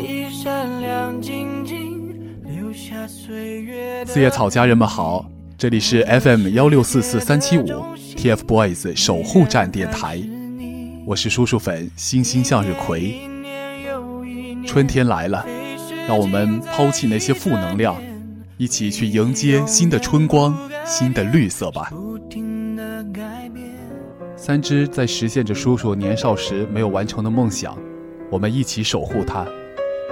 一闪亮晶晶，留下岁月四叶草家人们好，这里是 FM 幺六四四三七五 TFBOYS 守护站电台，我是叔叔粉星星向日葵。春天来了，让我们抛弃那些负能量，一起去迎接新的春光、新的绿色吧。三只在实现着叔叔年少时没有完成的梦想，我们一起守护它。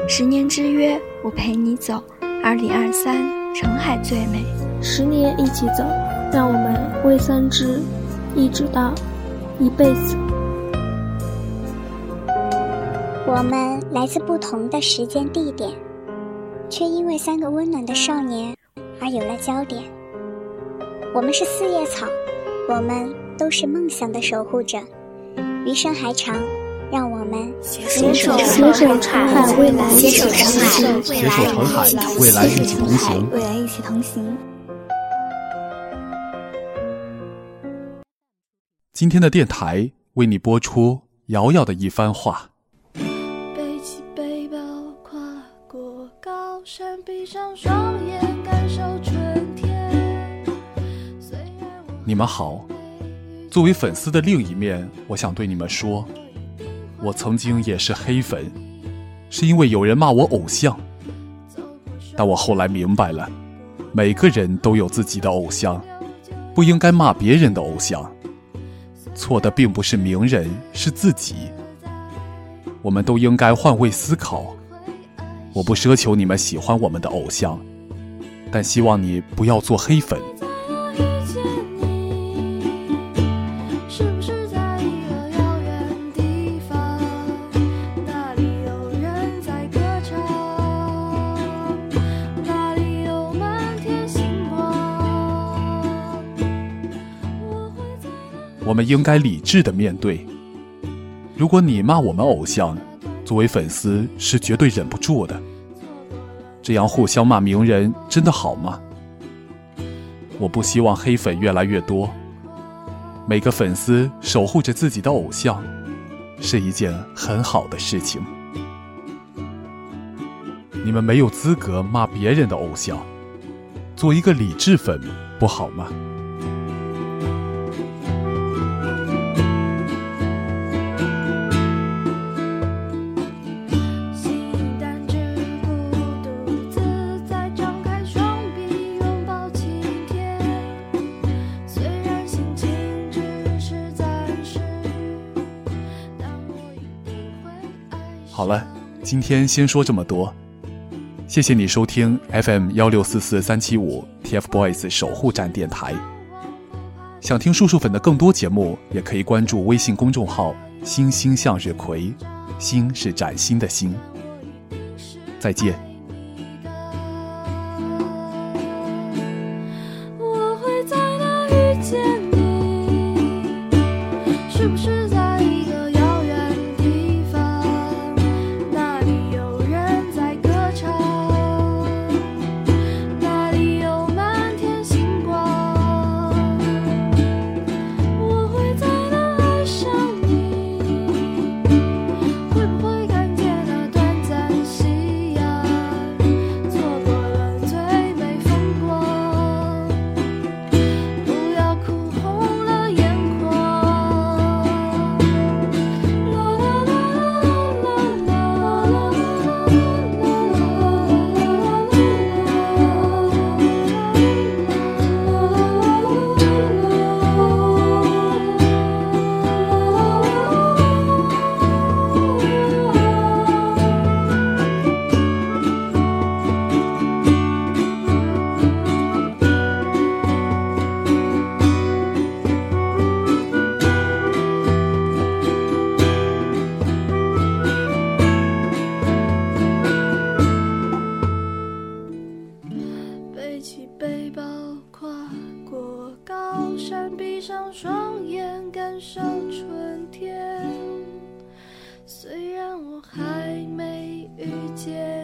十年之约，我陪你走。二零二三，澄海最美。十年一起走，让我们为三只，一直到一辈子。我们来自不同的时间地点，却因为三个温暖的少年而有了焦点。我们是四叶草，我们。都是梦想的守护者，余生还长，让我们携手携手成海未来，携手成海携手成海未来一起同行，未来一起同行。今天的电台为你播出瑶瑶的一番话。背起背包，跨过高山，闭上双眼，感受春天。你们好。作为粉丝的另一面，我想对你们说，我曾经也是黑粉，是因为有人骂我偶像。但我后来明白了，每个人都有自己的偶像，不应该骂别人的偶像。错的并不是名人，是自己。我们都应该换位思考。我不奢求你们喜欢我们的偶像，但希望你不要做黑粉。我们应该理智的面对。如果你骂我们偶像，作为粉丝是绝对忍不住的。这样互相骂名人真的好吗？我不希望黑粉越来越多。每个粉丝守护着自己的偶像，是一件很好的事情。你们没有资格骂别人的偶像，做一个理智粉不好吗？好了，今天先说这么多。谢谢你收听 FM 幺六四四三七五 TFBOYS 守护站电台。想听叔叔粉的更多节目，也可以关注微信公众号“星星向日葵”，星是崭新的星。再见。我会在哪遇见你？是不是？春天。虽然我还没遇见